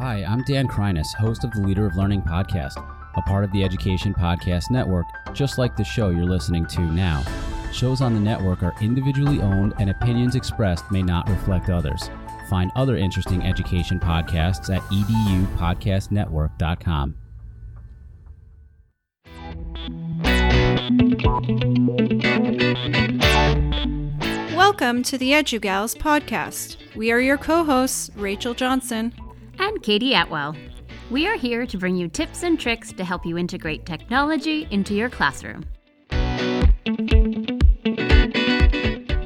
Hi, I'm Dan Kreiness, host of the Leader of Learning podcast, a part of the Education Podcast Network, just like the show you're listening to now. Shows on the network are individually owned, and opinions expressed may not reflect others. Find other interesting education podcasts at edupodcastnetwork.com. Welcome to the EduGals podcast. We are your co hosts, Rachel Johnson and Katie Atwell. We are here to bring you tips and tricks to help you integrate technology into your classroom.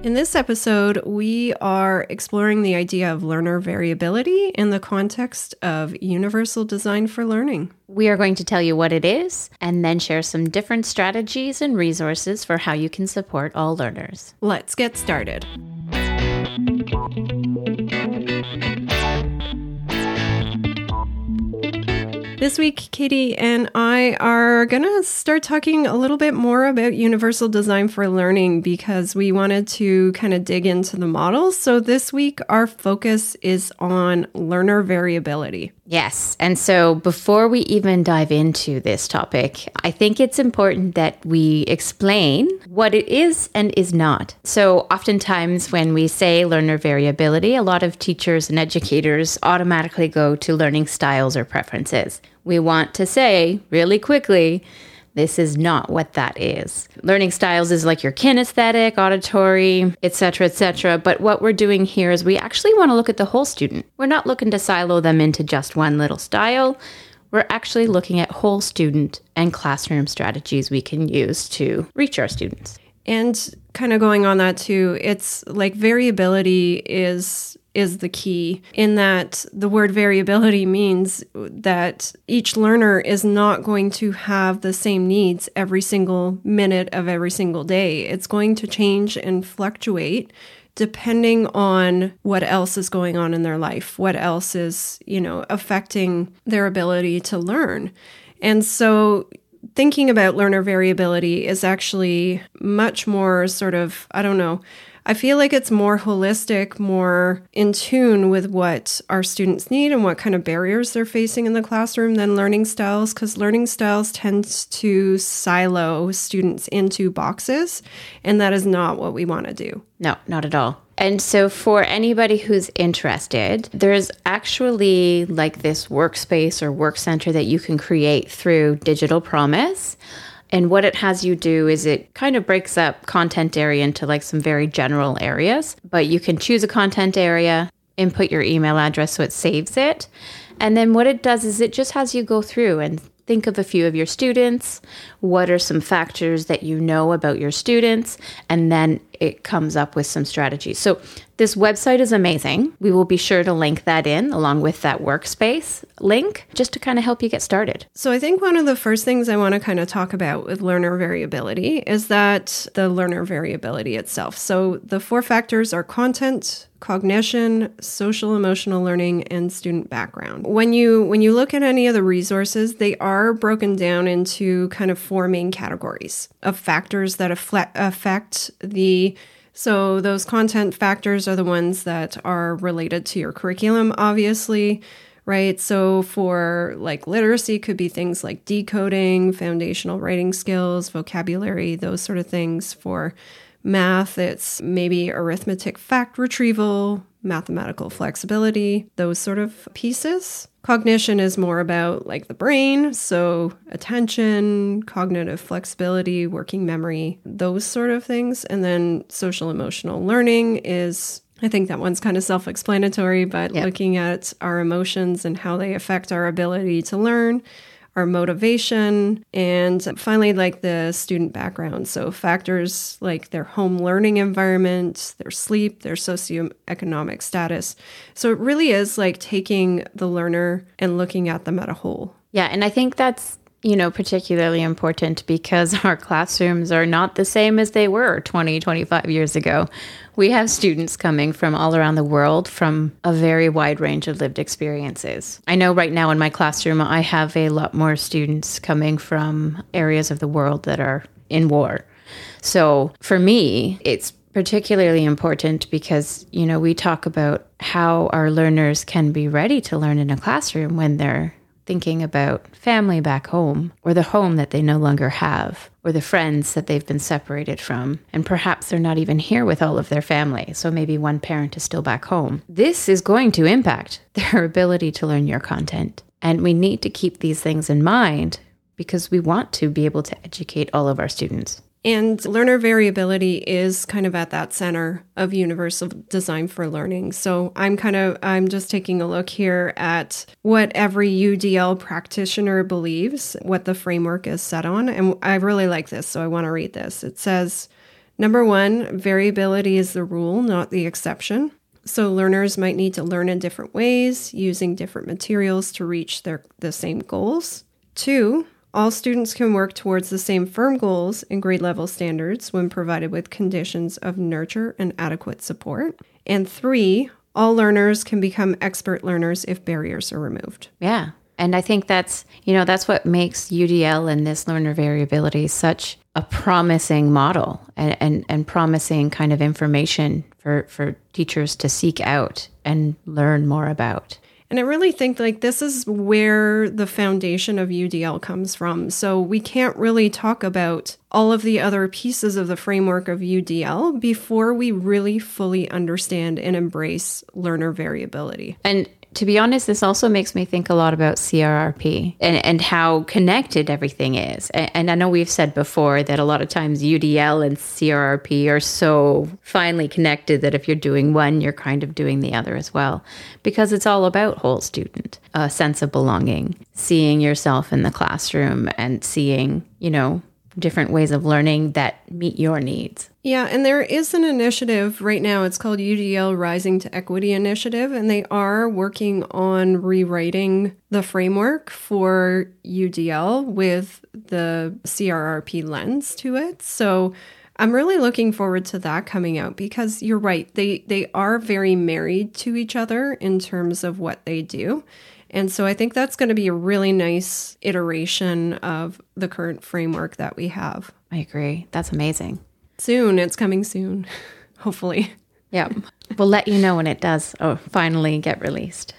In this episode, we are exploring the idea of learner variability in the context of universal design for learning. We are going to tell you what it is and then share some different strategies and resources for how you can support all learners. Let's get started. This week, Katie and I are going to start talking a little bit more about universal design for learning because we wanted to kind of dig into the models. So, this week, our focus is on learner variability. Yes. And so before we even dive into this topic, I think it's important that we explain what it is and is not. So oftentimes when we say learner variability, a lot of teachers and educators automatically go to learning styles or preferences. We want to say really quickly, this is not what that is. Learning styles is like your kinesthetic, auditory, etc., etc. But what we're doing here is we actually want to look at the whole student. We're not looking to silo them into just one little style. We're actually looking at whole student and classroom strategies we can use to reach our students. And kind of going on that too, it's like variability is is the key in that the word variability means that each learner is not going to have the same needs every single minute of every single day. It's going to change and fluctuate depending on what else is going on in their life, what else is, you know, affecting their ability to learn. And so thinking about learner variability is actually much more sort of, I don't know, I feel like it's more holistic, more in tune with what our students need and what kind of barriers they're facing in the classroom than learning styles, because learning styles tends to silo students into boxes, and that is not what we want to do. No, not at all. And so, for anybody who's interested, there's actually like this workspace or work center that you can create through Digital Promise. And what it has you do is it kind of breaks up content area into like some very general areas, but you can choose a content area, input your email address so it saves it. And then what it does is it just has you go through and think of a few of your students. What are some factors that you know about your students? And then it comes up with some strategies. So this website is amazing. We will be sure to link that in along with that workspace link just to kind of help you get started. So, I think one of the first things I want to kind of talk about with learner variability is that the learner variability itself. So, the four factors are content, cognition, social emotional learning and student background. When you when you look at any of the resources, they are broken down into kind of four main categories of factors that affect the so, those content factors are the ones that are related to your curriculum, obviously, right? So, for like literacy, could be things like decoding, foundational writing skills, vocabulary, those sort of things. For math, it's maybe arithmetic fact retrieval, mathematical flexibility, those sort of pieces. Cognition is more about like the brain, so attention, cognitive flexibility, working memory, those sort of things. And then social emotional learning is I think that one's kind of self explanatory, but yep. looking at our emotions and how they affect our ability to learn our motivation, and finally, like the student background. So, factors like their home learning environment, their sleep, their socioeconomic status. So, it really is like taking the learner and looking at them at a whole. Yeah, and I think that's you know, particularly important because our classrooms are not the same as they were 20, 25 years ago. We have students coming from all around the world from a very wide range of lived experiences. I know right now in my classroom, I have a lot more students coming from areas of the world that are in war. So for me, it's particularly important because, you know, we talk about how our learners can be ready to learn in a classroom when they're thinking about family back home or the home that they no longer have or the friends that they've been separated from. And perhaps they're not even here with all of their family. So maybe one parent is still back home. This is going to impact their ability to learn your content. And we need to keep these things in mind because we want to be able to educate all of our students. And learner variability is kind of at that center of universal design for learning. So I'm kind of I'm just taking a look here at what every UDL practitioner believes, what the framework is set on, and I really like this, so I want to read this. It says Number 1, variability is the rule, not the exception. So learners might need to learn in different ways, using different materials to reach their the same goals. Two, all students can work towards the same firm goals and grade level standards when provided with conditions of nurture and adequate support. And three, all learners can become expert learners if barriers are removed. Yeah. And I think that's, you know, that's what makes UDL and this learner variability such a promising model and, and, and promising kind of information for, for teachers to seek out and learn more about. And I really think like this is where the foundation of UDL comes from. So we can't really talk about all of the other pieces of the framework of UDL before we really fully understand and embrace learner variability. And to be honest, this also makes me think a lot about CRRP and, and how connected everything is. And, and, I know we've said before that a lot of times UDL and CRRP are so finely connected that if you're doing one, you're kind of doing the other as well, because it's all about whole student, a sense of belonging, seeing yourself in the classroom and seeing, you know, different ways of learning that meet your needs. Yeah, and there is an initiative right now. It's called UDL Rising to Equity Initiative, and they are working on rewriting the framework for UDL with the CRRP lens to it. So I'm really looking forward to that coming out because you're right. They they are very married to each other in terms of what they do. And so I think that's going to be a really nice iteration of the current framework that we have. I agree. That's amazing. Soon, it's coming soon, hopefully. Yeah. We'll let you know when it does oh, finally get released.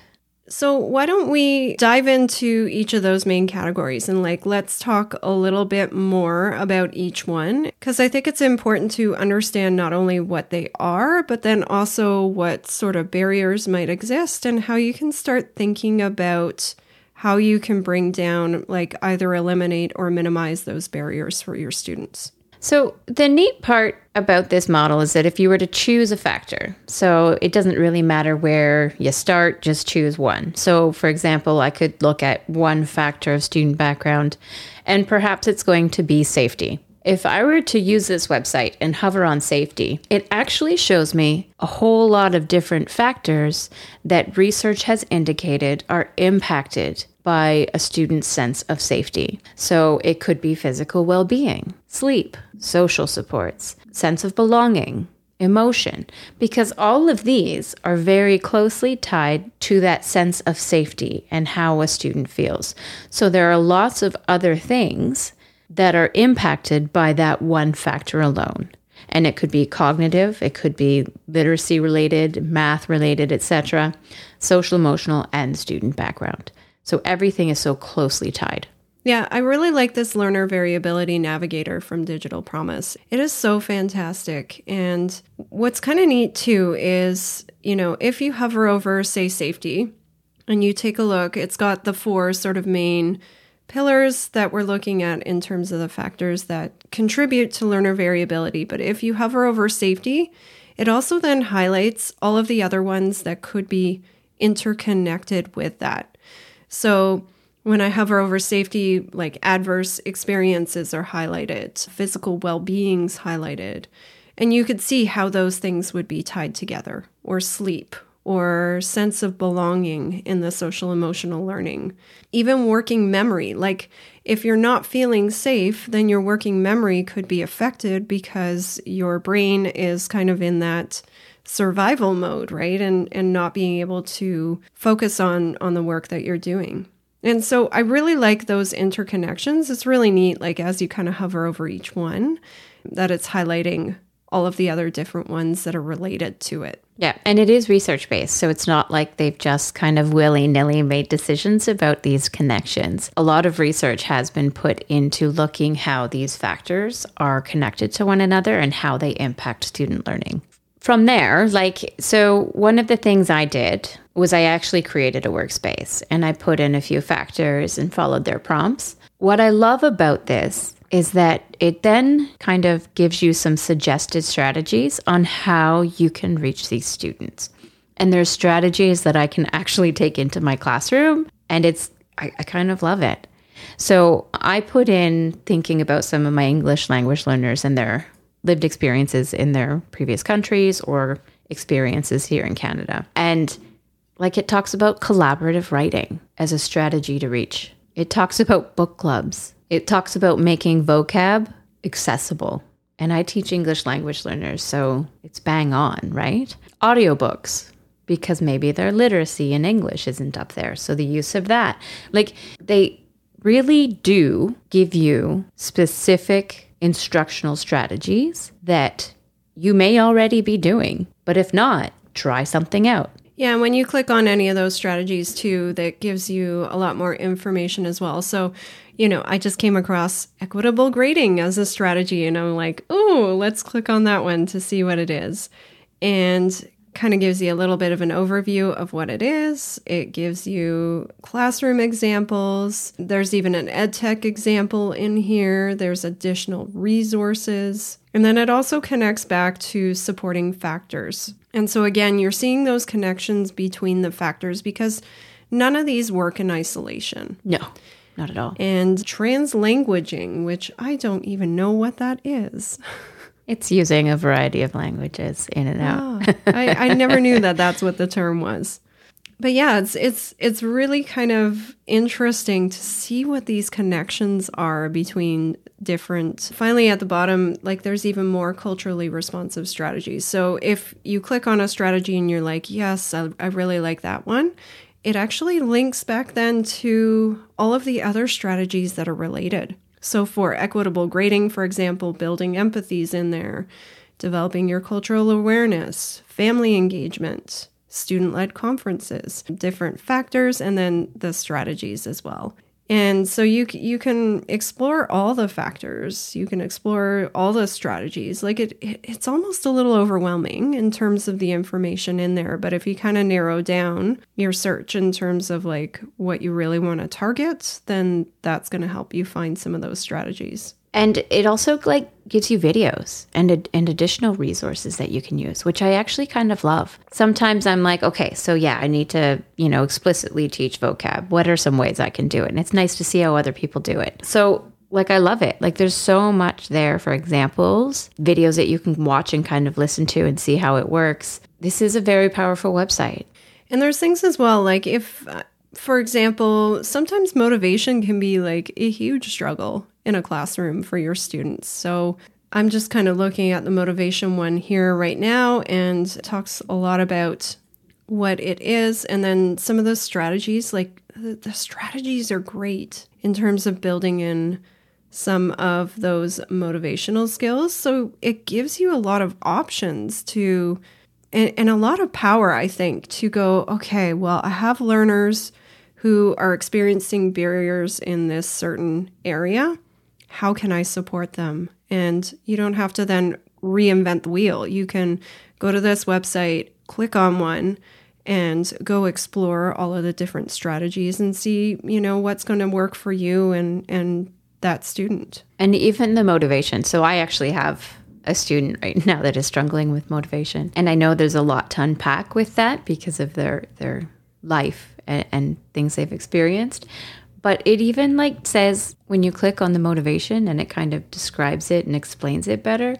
So, why don't we dive into each of those main categories and like let's talk a little bit more about each one because I think it's important to understand not only what they are, but then also what sort of barriers might exist and how you can start thinking about how you can bring down, like, either eliminate or minimize those barriers for your students. So, the neat part about this model is that if you were to choose a factor, so it doesn't really matter where you start, just choose one. So, for example, I could look at one factor of student background, and perhaps it's going to be safety. If I were to use this website and hover on safety, it actually shows me a whole lot of different factors that research has indicated are impacted by a student's sense of safety. So it could be physical well being, sleep, social supports, sense of belonging, emotion, because all of these are very closely tied to that sense of safety and how a student feels. So there are lots of other things that are impacted by that one factor alone. And it could be cognitive, it could be literacy related, math related, etc., social, emotional, and student background. So everything is so closely tied. Yeah, I really like this learner variability navigator from Digital Promise. It is so fantastic. And what's kind of neat too is, you know, if you hover over, say, safety, and you take a look, it's got the four sort of main pillars that we're looking at in terms of the factors that contribute to learner variability. But if you hover over safety, it also then highlights all of the other ones that could be interconnected with that. So when I hover over safety, like adverse experiences are highlighted, physical well being's highlighted. And you could see how those things would be tied together, or sleep, or sense of belonging in the social emotional learning. Even working memory, like if you're not feeling safe, then your working memory could be affected because your brain is kind of in that survival mode, right? And and not being able to focus on on the work that you're doing. And so I really like those interconnections. It's really neat like as you kind of hover over each one that it's highlighting all of the other different ones that are related to it. Yeah, and it is research based. So it's not like they've just kind of willy nilly made decisions about these connections. A lot of research has been put into looking how these factors are connected to one another and how they impact student learning. From there, like, so one of the things I did was I actually created a workspace and I put in a few factors and followed their prompts. What I love about this is that it then kind of gives you some suggested strategies on how you can reach these students. And there's strategies that I can actually take into my classroom, and it's, I, I kind of love it. So I put in thinking about some of my English language learners and their lived experiences in their previous countries or experiences here in Canada. And like it talks about collaborative writing as a strategy to reach, it talks about book clubs it talks about making vocab accessible. And I teach English language learners, so it's bang on, right? Audiobooks, because maybe their literacy in English isn't up there. So the use of that. Like they really do give you specific instructional strategies that you may already be doing. But if not, try something out. Yeah, and when you click on any of those strategies too, that gives you a lot more information as well. So you know, I just came across equitable grading as a strategy, and I'm like, oh, let's click on that one to see what it is. And kind of gives you a little bit of an overview of what it is. It gives you classroom examples. There's even an EdTech example in here. There's additional resources. And then it also connects back to supporting factors. And so, again, you're seeing those connections between the factors because none of these work in isolation. No. Not at all. And translanguaging, which I don't even know what that is. It's using a variety of languages in and out. Oh, I, I never knew that that's what the term was. But yeah, it's it's it's really kind of interesting to see what these connections are between different. Finally, at the bottom, like there's even more culturally responsive strategies. So if you click on a strategy and you're like, yes, I, I really like that one, it actually links back then to all of the other strategies that are related. So, for equitable grading, for example, building empathies in there, developing your cultural awareness, family engagement, student led conferences, different factors, and then the strategies as well. And so you you can explore all the factors. You can explore all the strategies. Like it, it it's almost a little overwhelming in terms of the information in there, but if you kind of narrow down your search in terms of like what you really want to target, then that's going to help you find some of those strategies. And it also like gives you videos and and additional resources that you can use, which I actually kind of love. Sometimes I'm like, okay, so yeah, I need to, you know, explicitly teach vocab. What are some ways I can do it? And it's nice to see how other people do it. So like I love it. Like there's so much there for examples, videos that you can watch and kind of listen to and see how it works. This is a very powerful website. And there's things as well like if uh, for example, sometimes motivation can be like a huge struggle in a classroom for your students. So I'm just kind of looking at the motivation one here right now and talks a lot about what it is and then some of the strategies like the, strategies are great in terms of building in some of those motivational skills so it gives you a lot of options to and, and a lot of power i think to go okay well i have learners who are experiencing barriers in this certain area. How can I support them? And you don't have to then reinvent the wheel. You can go to this website, click on one, and go explore all of the different strategies and see, you know, what's going to work for you and and that student. And even the motivation. So I actually have a student right now that is struggling with motivation. And I know there's a lot to unpack with that because of their their life and, and things they've experienced. But it even like says when you click on the motivation and it kind of describes it and explains it better,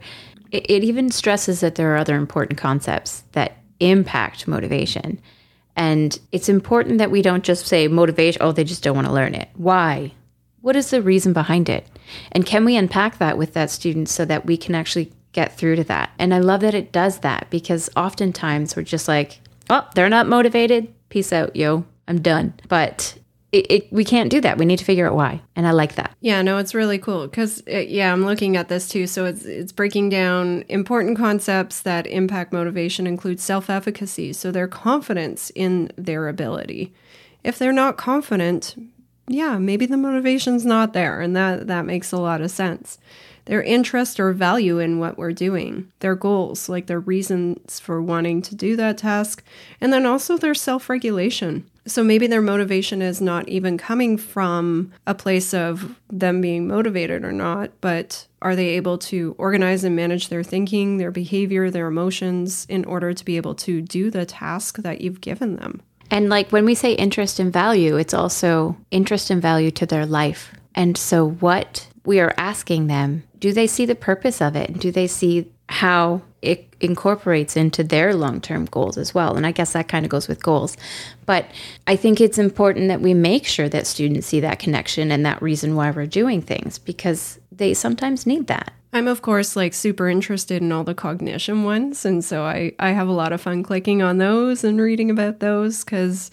it, it even stresses that there are other important concepts that impact motivation. And it's important that we don't just say motivation, oh, they just don't want to learn it. Why? What is the reason behind it? And can we unpack that with that student so that we can actually get through to that? And I love that it does that because oftentimes we're just like, oh, they're not motivated. Peace out, yo. I'm done. But it, it, we can't do that. We need to figure out why. And I like that. Yeah, no, it's really cool because uh, yeah, I'm looking at this too. So it's it's breaking down important concepts that impact motivation include self-efficacy, so their confidence in their ability. If they're not confident, yeah, maybe the motivation's not there, and that that makes a lot of sense their interest or value in what we're doing, their goals, like their reasons for wanting to do that task, and then also their self regulation. So maybe their motivation is not even coming from a place of them being motivated or not, but are they able to organize and manage their thinking, their behavior, their emotions in order to be able to do the task that you've given them? And like when we say interest and value, it's also interest and value to their life. And so, what we are asking them do they see the purpose of it? Do they see how it incorporates into their long term goals as well? And I guess that kind of goes with goals. But I think it's important that we make sure that students see that connection and that reason why we're doing things because they sometimes need that. I'm of course like super interested in all the cognition ones and so I I have a lot of fun clicking on those and reading about those cuz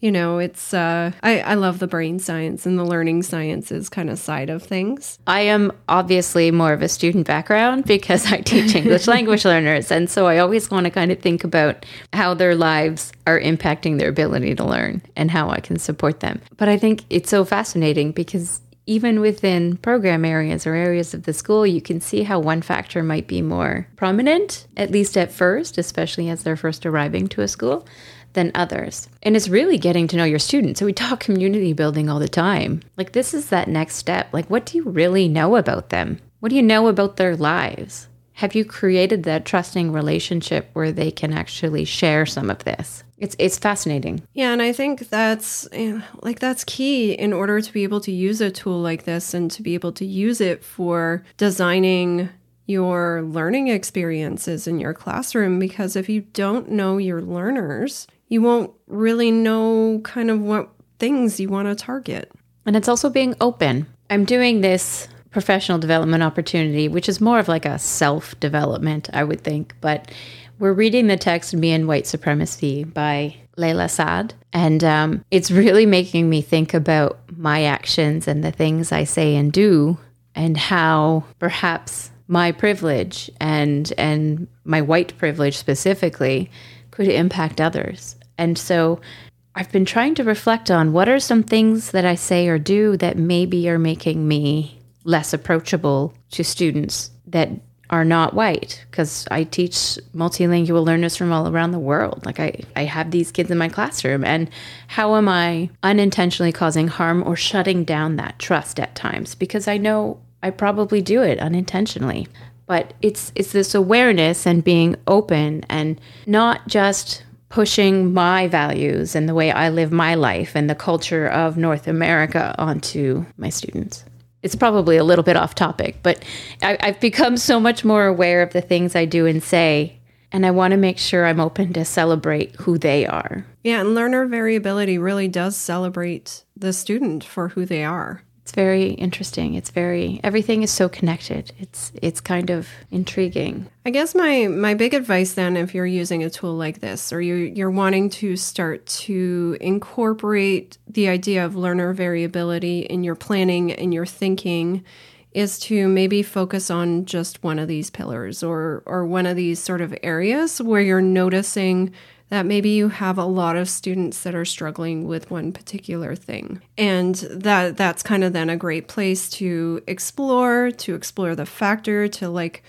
you know, it's uh, I, I love the brain science and the learning sciences kind of side of things. I am obviously more of a student background because I teach English language learners, and so I always want to kind of think about how their lives are impacting their ability to learn and how I can support them. But I think it's so fascinating because even within program areas or areas of the school, you can see how one factor might be more prominent, at least at first, especially as they're first arriving to a school than others. And it's really getting to know your students. So we talk community building all the time. Like, this is that next step. Like, what do you really know about them? What do you know about their lives? Have you created that trusting relationship where they can actually share some of this? It's it's fascinating. Yeah, and I think that's eh, like that's key in order to be able to use a tool like this and to be able to use it for designing your learning experiences in your classroom because if you don't know your learners, you won't really know kind of what things you want to target. And it's also being open. I'm doing this professional development opportunity, which is more of like a self development, I would think. But we're reading the text Me and White Supremacy by Layla Saad. And um, it's really making me think about my actions and the things I say and do, and how perhaps my privilege and and my white privilege specifically could impact others. And so I've been trying to reflect on what are some things that I say or do that maybe are making me less approachable to students that are not white because I teach multilingual learners from all around the world. Like I, I have these kids in my classroom and how am I unintentionally causing harm or shutting down that trust at times? Because I know I probably do it unintentionally but it's it's this awareness and being open and not just pushing my values and the way I live my life and the culture of North America onto my students. It's probably a little bit off topic, but I, I've become so much more aware of the things I do and say, and I want to make sure I'm open to celebrate who they are. Yeah, and learner variability really does celebrate the student for who they are. It's very interesting. It's very everything is so connected. It's it's kind of intriguing. I guess my my big advice then if you're using a tool like this or you you're wanting to start to incorporate the idea of learner variability in your planning and your thinking is to maybe focus on just one of these pillars or or one of these sort of areas where you're noticing that maybe you have a lot of students that are struggling with one particular thing. And that that's kind of then a great place to explore, to explore the factor, to like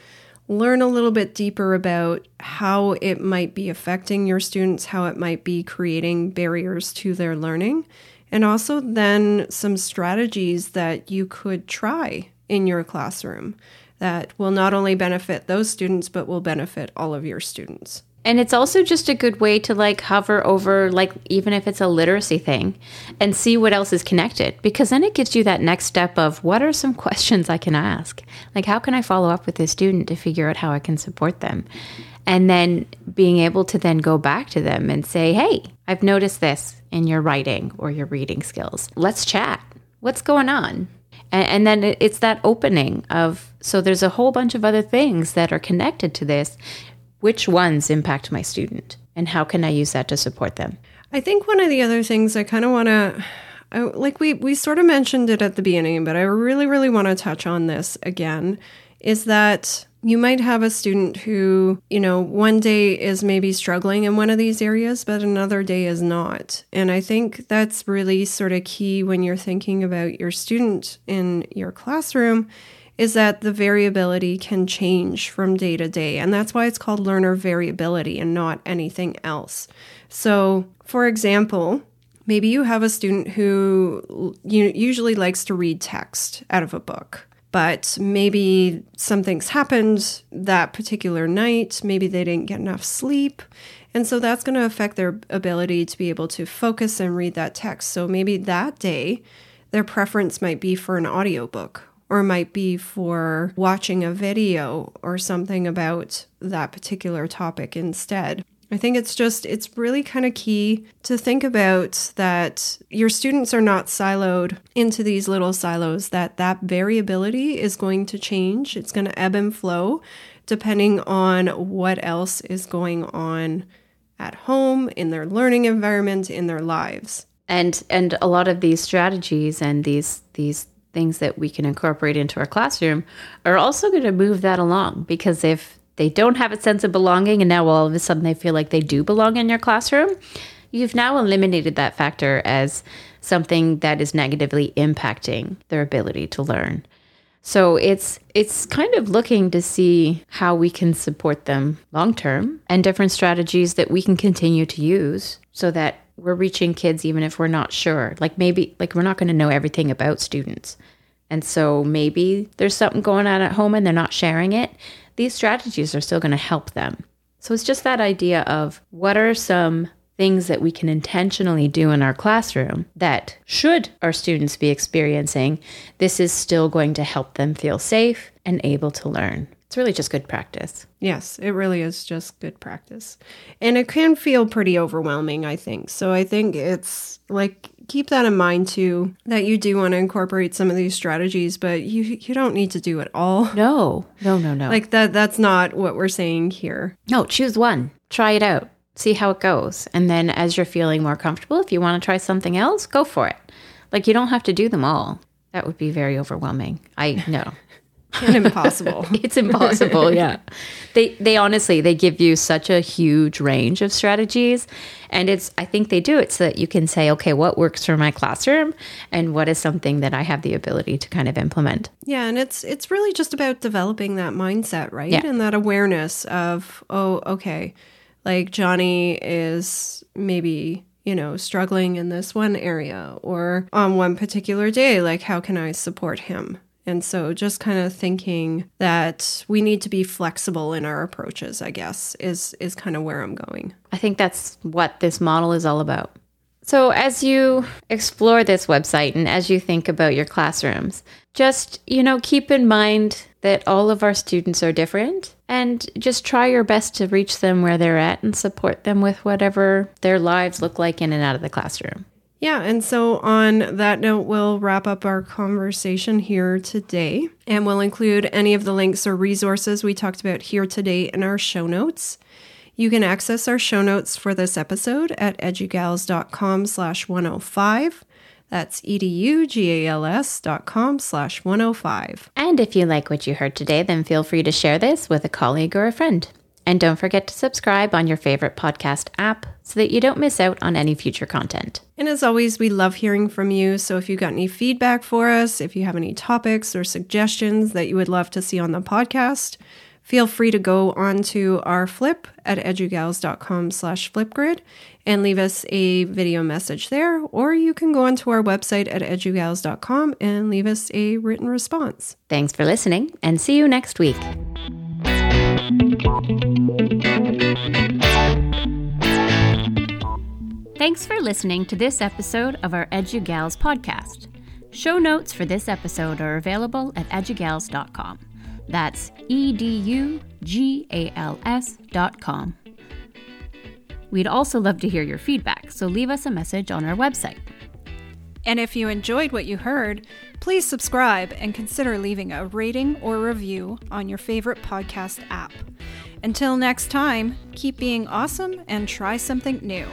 learn a little bit deeper about how it might be affecting your students, how it might be creating barriers to their learning, and also then some strategies that you could try in your classroom that will not only benefit those students but will benefit all of your students. And it's also just a good way to like hover over, like, even if it's a literacy thing and see what else is connected, because then it gives you that next step of what are some questions I can ask? Like, how can I follow up with this student to figure out how I can support them? And then being able to then go back to them and say, hey, I've noticed this in your writing or your reading skills. Let's chat. What's going on? And, and, then it's that opening of so there's a whole bunch of other things that are connected to this which ones impact my student and how can I use that to support them? I think one of the other things I kind of want to like we we sort of mentioned it at the beginning, but I really really want to touch on this again is that you might have a student who, you know, one day is maybe struggling in one of these areas, but another day is not. And I think that's really sort of key when you're thinking about your student in your classroom is that the variability can change from day to day. And that's why it's called learner variability and not anything else. So, for example, maybe you have a student who usually likes to read text out of a book but maybe something's happened that particular night. Maybe they didn't get enough sleep. And so that's going to affect their ability to be able to focus and read that text. So maybe that day, their preference might be for an audiobook or might be for watching a video or something about that particular topic instead. I think it's just, it's really kind of key to think about that your students are not siloed into these little silos, that that variability is going to change. It's going to ebb and flow depending on what else is going on at home, in their learning environment, in their lives. And and a lot of these strategies and these these things that we can incorporate into our classroom are also going to move that along because if they don't have a sense of belonging and now all of a sudden they feel like they do belong in your classroom, you've now eliminated that factor as something that is negatively impacting their ability to learn. So it's it's kind of looking to see how we can support them long term and different strategies that we can continue to use so that we're reaching kids even if we're not sure. Like maybe like we're not going to know everything about students. And so maybe there's something going on at home and they're not sharing it these strategies are still going to help them. So it's just that idea of what are some things that we can intentionally do in our classroom that, should our students be experiencing, this is still going to help them feel safe and able to learn. It's really just good practice. Yes, it really is just good practice. And it can feel pretty overwhelming, I think. So I think it's like keep that in mind too that you do want to incorporate some of these strategies but you you don't need to do it all. No. No no no. Like that that's not what we're saying here. No choose one. Try it out. See how it goes. And then as you're feeling more comfortable if you want to try something else go for it. Like you don't have to do them all. That would be very overwhelming. I know and impossible. it's impossible, yeah. They they honestly they give you such a huge range of strategies and it's I think they do it so that you can say okay, what works for my classroom and what is something that I have the ability to kind of implement. Yeah, and it's it's really just about developing that mindset, right? Yeah. And that awareness of oh, okay, like Johnny is maybe you know, struggling in this one area or on one particular day, like how can I support him? And so just kind of thinking that we need to be flexible in our approaches, I guess, is is kind of where I'm going. I think that's what this model is all about. So as you explore this website and as you think about your classrooms, just, you know, keep in mind that all of our students are different and just try your best to reach them where they're at and support them with whatever their lives look like in and out of the classroom. Yeah, and so on that note, we'll wrap up our conversation here today, and we'll include any of the links or resources we talked about here today in our show notes. You can access our show notes for this episode at edugals.com slash 105. That's edugals dot com slash 105. And if you like what you heard today, then feel free to share this with a colleague or a friend. And don't forget to subscribe on your favorite podcast app so that you don't miss out on any future content. And as always, we love hearing from you. So if you got any feedback for us, if you have any topics or suggestions that you would love to see on the podcast, feel free to go onto our flip at edugals.com slash flipgrid and leave us a video message there, or you can go onto our website at edugals.com and leave us a written response. Thanks for listening and see you next week. Thanks for listening to this episode of our EduGals podcast. Show notes for this episode are available at edugals.com. That's E D U G A L S.com. We'd also love to hear your feedback, so leave us a message on our website. And if you enjoyed what you heard, please subscribe and consider leaving a rating or review on your favorite podcast app. Until next time, keep being awesome and try something new.